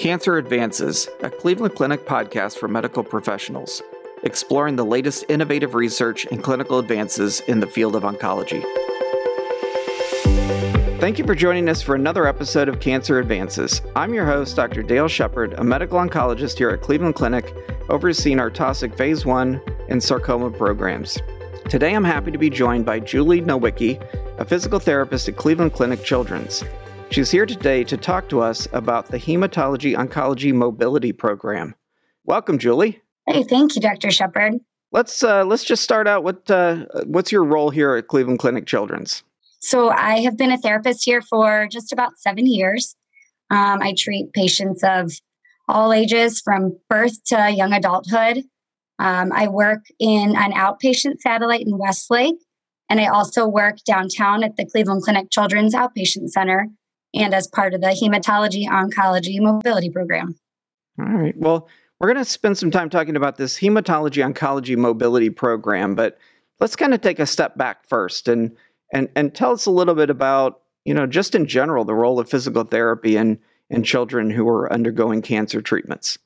Cancer Advances, a Cleveland Clinic podcast for medical professionals, exploring the latest innovative research and clinical advances in the field of oncology. Thank you for joining us for another episode of Cancer Advances. I'm your host, Dr. Dale Shepard, a medical oncologist here at Cleveland Clinic, overseeing our Taussig Phase 1 and sarcoma programs. Today I'm happy to be joined by Julie Nowicki, a physical therapist at Cleveland Clinic Children's. She's here today to talk to us about the Hematology Oncology Mobility Program. Welcome, Julie. Hey, thank you, Dr. Shepard. Let's uh, let's just start out. What uh, what's your role here at Cleveland Clinic Children's? So I have been a therapist here for just about seven years. Um, I treat patients of all ages, from birth to young adulthood. Um, I work in an outpatient satellite in Westlake, and I also work downtown at the Cleveland Clinic Children's Outpatient Center and as part of the Hematology Oncology Mobility Program. All right. Well, we're going to spend some time talking about this Hematology Oncology Mobility Program, but let's kind of take a step back first and and and tell us a little bit about you know just in general the role of physical therapy in in children who are undergoing cancer treatments.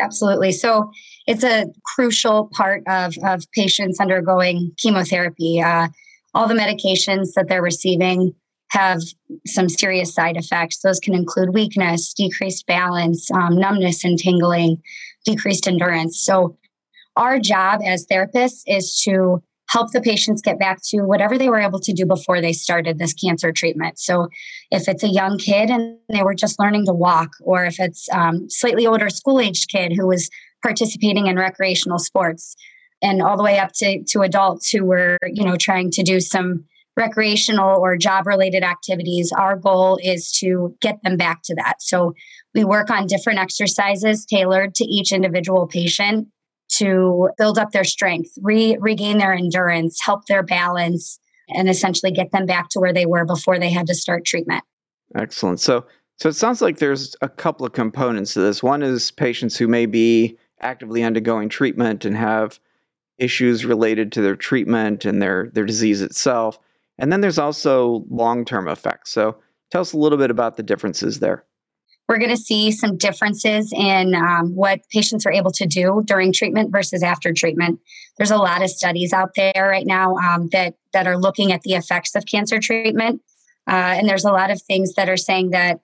Absolutely. So it's a crucial part of of patients undergoing chemotherapy. Uh, all the medications that they're receiving have some serious side effects. Those can include weakness, decreased balance, um, numbness and tingling, decreased endurance. So, our job as therapists is to help the patients get back to whatever they were able to do before they started this cancer treatment. So, if it's a young kid and they were just learning to walk, or if it's um, slightly older school aged kid who was participating in recreational sports, and all the way up to, to adults who were, you know, trying to do some recreational or job related activities, our goal is to get them back to that. So we work on different exercises tailored to each individual patient to build up their strength, re- regain their endurance, help their balance, and essentially get them back to where they were before they had to start treatment. Excellent. So, so it sounds like there's a couple of components to this. One is patients who may be actively undergoing treatment and have issues related to their treatment and their their disease itself. And then there's also long term effects. So tell us a little bit about the differences there. We're going to see some differences in um, what patients are able to do during treatment versus after treatment. There's a lot of studies out there right now um, that that are looking at the effects of cancer treatment, uh, and there's a lot of things that are saying that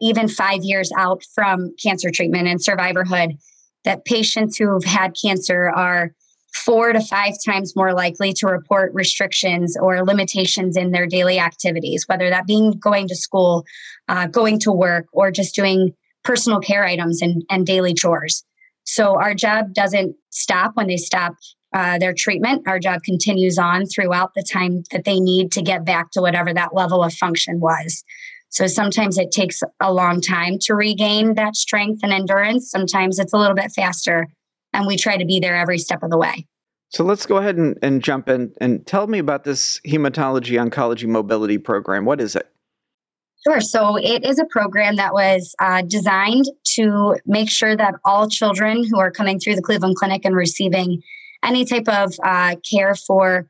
even five years out from cancer treatment and survivorhood, that patients who've had cancer are four to five times more likely to report restrictions or limitations in their daily activities, whether that being going to school, uh, going to work, or just doing personal care items and, and daily chores. So our job doesn't stop when they stop uh, their treatment. Our job continues on throughout the time that they need to get back to whatever that level of function was. So sometimes it takes a long time to regain that strength and endurance. Sometimes it's a little bit faster and we try to be there every step of the way. So let's go ahead and, and jump in and tell me about this hematology oncology mobility program. What is it? Sure. So it is a program that was uh, designed to make sure that all children who are coming through the Cleveland Clinic and receiving any type of uh, care for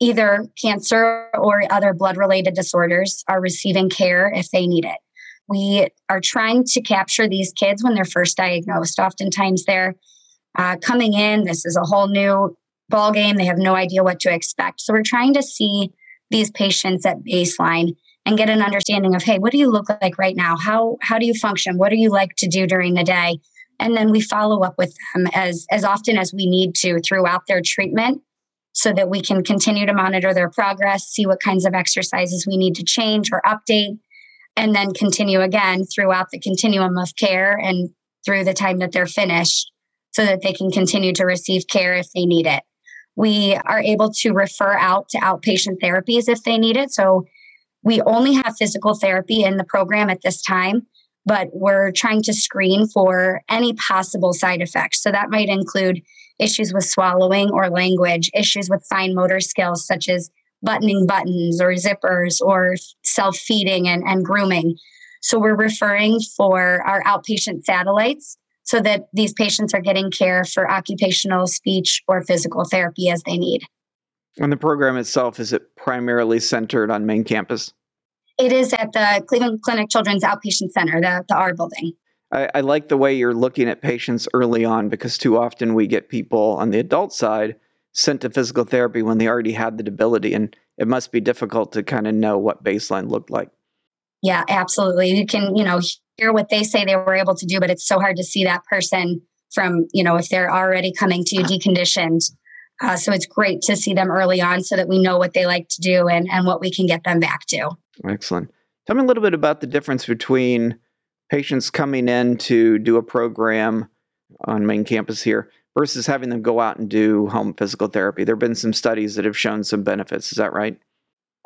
either cancer or other blood related disorders are receiving care if they need it. We are trying to capture these kids when they're first diagnosed. Oftentimes they're uh, coming in. This is a whole new ball game. They have no idea what to expect. So we're trying to see these patients at baseline and get an understanding of, hey, what do you look like right now? How how do you function? What do you like to do during the day? And then we follow up with them as as often as we need to throughout their treatment so that we can continue to monitor their progress, see what kinds of exercises we need to change or update, and then continue again throughout the continuum of care and through the time that they're finished so that they can continue to receive care if they need it. We are able to refer out to outpatient therapies if they need it. So we only have physical therapy in the program at this time, but we're trying to screen for any possible side effects. So that might include issues with swallowing or language, issues with fine motor skills such as buttoning buttons or zippers or self feeding and, and grooming. So we're referring for our outpatient satellites so that these patients are getting care for occupational, speech, or physical therapy as they need. And the program itself, is it primarily centered on main campus? It is at the Cleveland Clinic Children's Outpatient Center, the, the R building. I, I like the way you're looking at patients early on because too often we get people on the adult side sent to physical therapy when they already had the debility, and it must be difficult to kind of know what baseline looked like. Yeah, absolutely. You can, you know, hear what they say they were able to do, but it's so hard to see that person from, you know, if they're already coming to you deconditioned. Uh, so it's great to see them early on so that we know what they like to do and, and what we can get them back to. Excellent. Tell me a little bit about the difference between patients coming in to do a program on main campus here versus having them go out and do home physical therapy. There have been some studies that have shown some benefits. Is that right?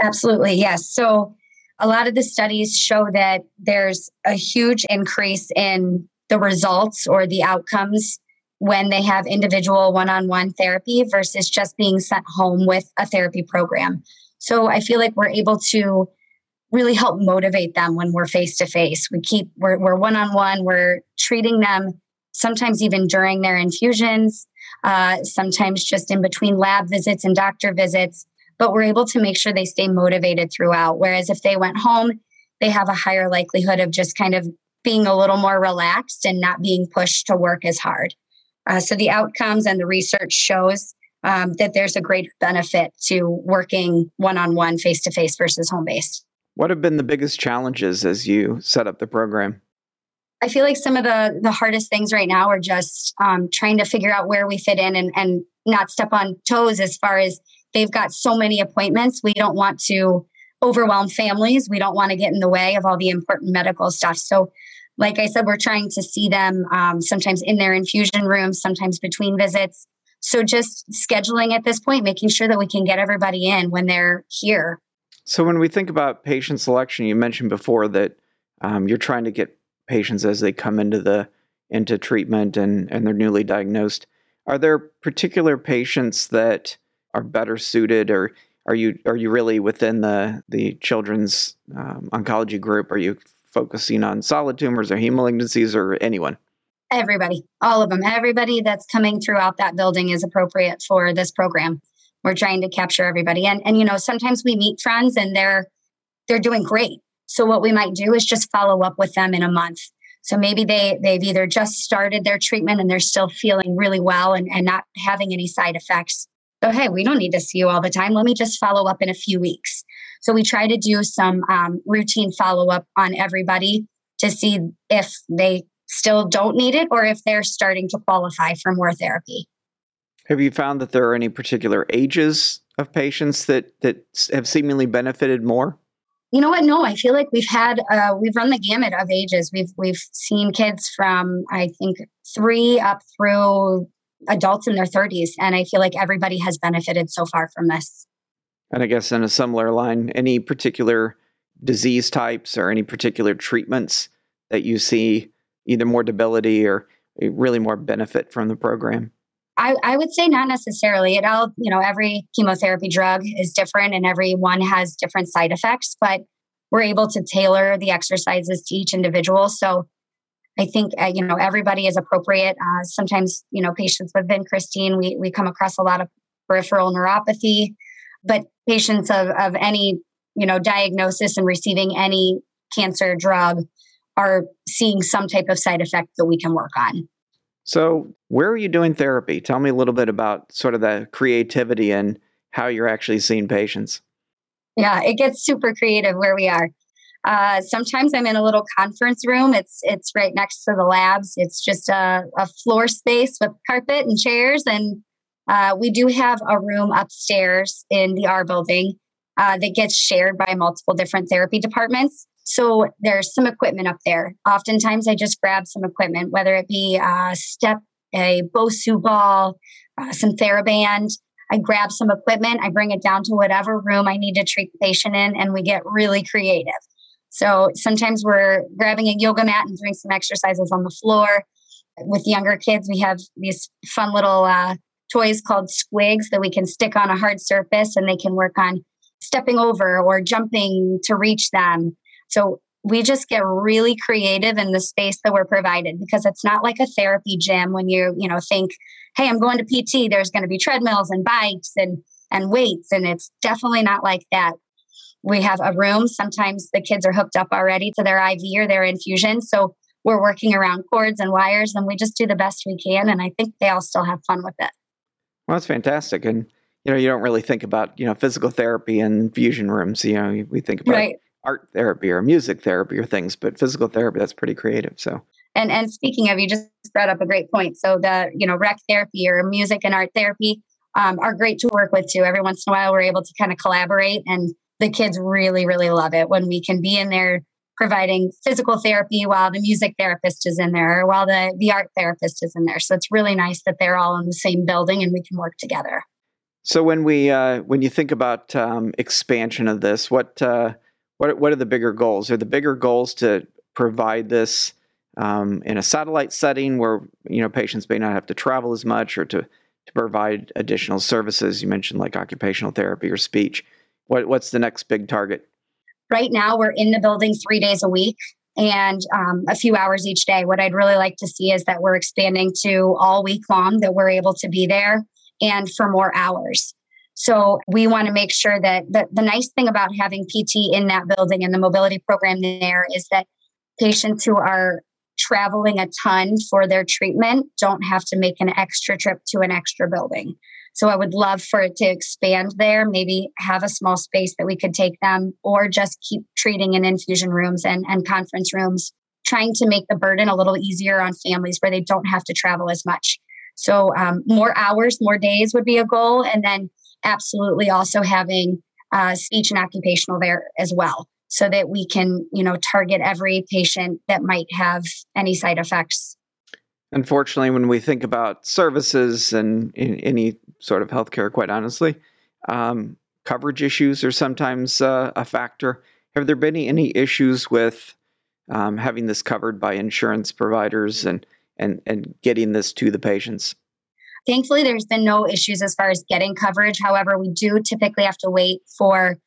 Absolutely, yes. So a lot of the studies show that there's a huge increase in the results or the outcomes when they have individual one on one therapy versus just being sent home with a therapy program. So I feel like we're able to really help motivate them when we're face to face. We keep, we're one on one, we're treating them sometimes even during their infusions, uh, sometimes just in between lab visits and doctor visits but we're able to make sure they stay motivated throughout. Whereas if they went home, they have a higher likelihood of just kind of being a little more relaxed and not being pushed to work as hard. Uh, so the outcomes and the research shows um, that there's a great benefit to working one on one, face to face versus home based. What have been the biggest challenges as you set up the program? I feel like some of the the hardest things right now are just um, trying to figure out where we fit in and, and not step on toes as far as they've got so many appointments. We don't want to overwhelm families. We don't want to get in the way of all the important medical stuff. So, like I said, we're trying to see them um, sometimes in their infusion rooms, sometimes between visits. So, just scheduling at this point, making sure that we can get everybody in when they're here. So, when we think about patient selection, you mentioned before that um, you're trying to get patients as they come into the into treatment and and they're newly diagnosed. Are there particular patients that are better suited, or are you are you really within the the children's um, oncology group? Are you focusing on solid tumors or heme or anyone? Everybody, all of them, everybody that's coming throughout that building is appropriate for this program. We're trying to capture everybody, and and you know sometimes we meet friends and they're they're doing great. So what we might do is just follow up with them in a month. So maybe they they've either just started their treatment and they're still feeling really well and, and not having any side effects, so, hey, we don't need to see you all the time. Let me just follow up in a few weeks. So, we try to do some um, routine follow up on everybody to see if they still don't need it or if they're starting to qualify for more therapy. Have you found that there are any particular ages of patients that, that have seemingly benefited more? You know what? No, I feel like we've had uh, we've run the gamut of ages. We've we've seen kids from I think three up through adults in their 30s. And I feel like everybody has benefited so far from this. And I guess in a similar line, any particular disease types or any particular treatments that you see either more debility or really more benefit from the program? I, I, would say not necessarily. It all, you know, every chemotherapy drug is different and every one has different side effects, but we're able to tailor the exercises to each individual. So I think uh, you know everybody is appropriate. Uh, sometimes you know patients with vincristine, we we come across a lot of peripheral neuropathy, but patients of of any you know diagnosis and receiving any cancer drug are seeing some type of side effect that we can work on. So, where are you doing therapy? Tell me a little bit about sort of the creativity and how you're actually seeing patients. Yeah, it gets super creative where we are. Uh, sometimes I'm in a little conference room. It's it's right next to the labs. It's just a, a floor space with carpet and chairs, and uh, we do have a room upstairs in the R building uh, that gets shared by multiple different therapy departments. So there's some equipment up there. Oftentimes, I just grab some equipment, whether it be a step, a Bosu ball, uh, some TheraBand. I grab some equipment, I bring it down to whatever room I need to treat the patient in, and we get really creative. So sometimes we're grabbing a yoga mat and doing some exercises on the floor. With younger kids, we have these fun little uh, toys called Squigz that we can stick on a hard surface and they can work on stepping over or jumping to reach them. So we just get really creative in the space that we're provided because it's not like a therapy gym when you, you know, think, hey, I'm going to PT, there's going to be treadmills and bikes and and weights and it's definitely not like that. We have a room. Sometimes the kids are hooked up already to their IV or their infusion. So we're working around cords and wires and we just do the best we can. And I think they all still have fun with it. Well, that's fantastic. And, you know, you don't really think about, you know, physical therapy and infusion rooms. You know, we think about right. art therapy or music therapy or things, but physical therapy, that's pretty creative. So, and, and speaking of, you just brought up a great point. So the, you know, rec therapy or music and art therapy um, are great to work with too. Every once in a while, we're able to kind of collaborate and the kids really, really love it when we can be in there providing physical therapy while the music therapist is in there or while the, the art therapist is in there. So it's really nice that they're all in the same building and we can work together. So when we uh, when you think about um, expansion of this, what uh, what what are the bigger goals? Are the bigger goals to provide this um, in a satellite setting where you know patients may not have to travel as much, or to to provide additional services? You mentioned like occupational therapy or speech. What what's the next big target? Right now, we're in the building three days a week and um, a few hours each day. What I'd really like to see is that we're expanding to all week long, that we're able to be there and for more hours. So we want to make sure that the, the nice thing about having PT in that building and the mobility program there is that patients who are traveling a ton for their treatment don't have to make an extra trip to an extra building. So I would love for it to expand there, maybe have a small space that we could take them, or just keep treating in infusion rooms and, and conference rooms, trying to make the burden a little easier on families where they don't have to travel as much. So um, more hours, more days would be a goal. And then absolutely also having uh, speech and occupational there as well so that we can you know target every patient that might have any side effects unfortunately, when we think about services and any sort of healthcare, quite honestly, um, coverage issues are sometimes uh, a factor. Have there been any issues with um, having this covered by insurance providers and, and, and getting this to the patients? Thankfully, there's been no issues as far as getting coverage. However, we do typically have to wait for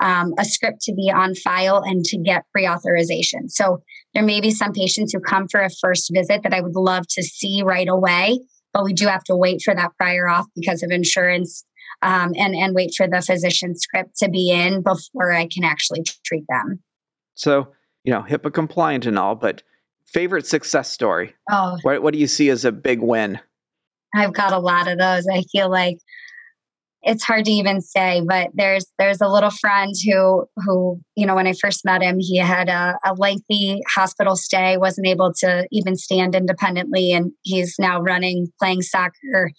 um, a script to be on file and to get pre authorization. So there may be some patients who come for a first visit that I would love to see right away, but we do have to wait for that prior auth because of insurance um, and, and wait for the physician script to be in before I can actually treat them. So, you know, HIPAA compliant and all, but favorite success story? Oh, what, what do you see as a big win? I've got a lot of those. I feel like it's hard to even say but there's there's a little friend who who you know when i first met him he had a, a, lengthy hospital stay wasn't able to even stand independently and he's now running playing soccer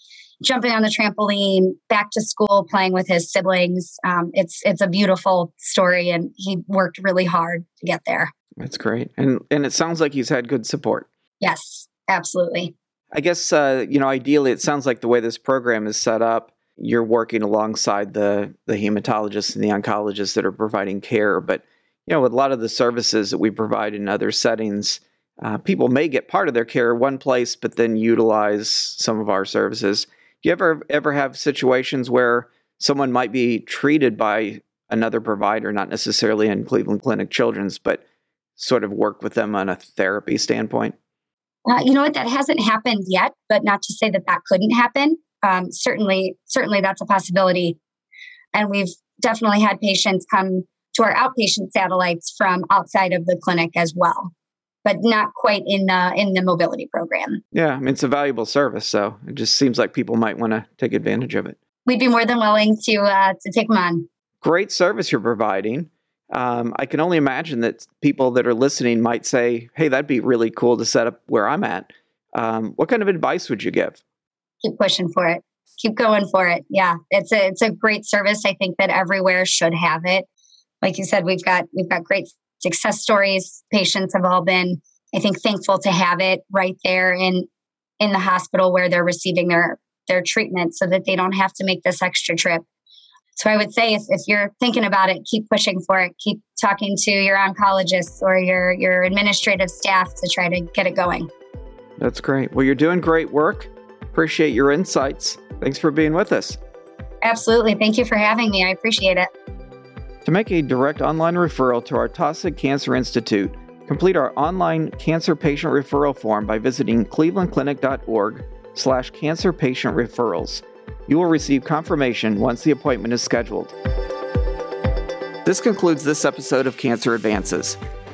jumping on the trampoline back to school playing with his siblings. Um, it's it's a beautiful story and he worked really hard to get there. That's great. And and it sounds like he's had good support. Yes absolutely. I guess uh, you know ideally it sounds like the way this program is set up you're working alongside the the hematologists and the oncologists that are providing care. But you know, with a lot of the services that we provide in other settings, uh, people may get part of their care one place, but then utilize some of our services. Do you ever ever have situations where someone might be treated by another provider, not necessarily in Cleveland Clinic Children's, but sort of work with them on a therapy standpoint? Uh, you know what? That hasn't happened yet, but not to say that that couldn't happen um, certainly certainly that's a possibility. And we've definitely had patients come to our outpatient satellites from outside of the clinic as well but not quite in the in the mobility program. Yeah i mean it's a valuable service so it just seems like people might want to take advantage of it. We'd be more than willing to uh, to take them on. Great service you're providing. Um, i can only imagine that people that are listening might say hey that'd be really cool to set up where i'm at. Um, what kind of advice would you give keep pushing for it. Keep going for it. Yeah it's a it's a great service. I think that everywhere should have it. Like you said we've got we've got great success stories. Patients have all been i think thankful to have it right there in in the hospital where they're receiving their their treatment so that they don't have to make this extra trip. So i would say if, if you're thinking about it keep pushing for it. Keep talking to your oncologists or your your administrative staff to try to get it going. That's great. Well you're doing great work Appreciate your insights. Thanks for being with us. Absolutely. Thank you for having me. I appreciate it. To make a direct online referral to our Taussig Cancer Institute, complete our online cancer patient referral form by visiting clevelandclinic.org slash cancer patient referrals. You will receive confirmation once the appointment is scheduled. This concludes this episode of Cancer Advances.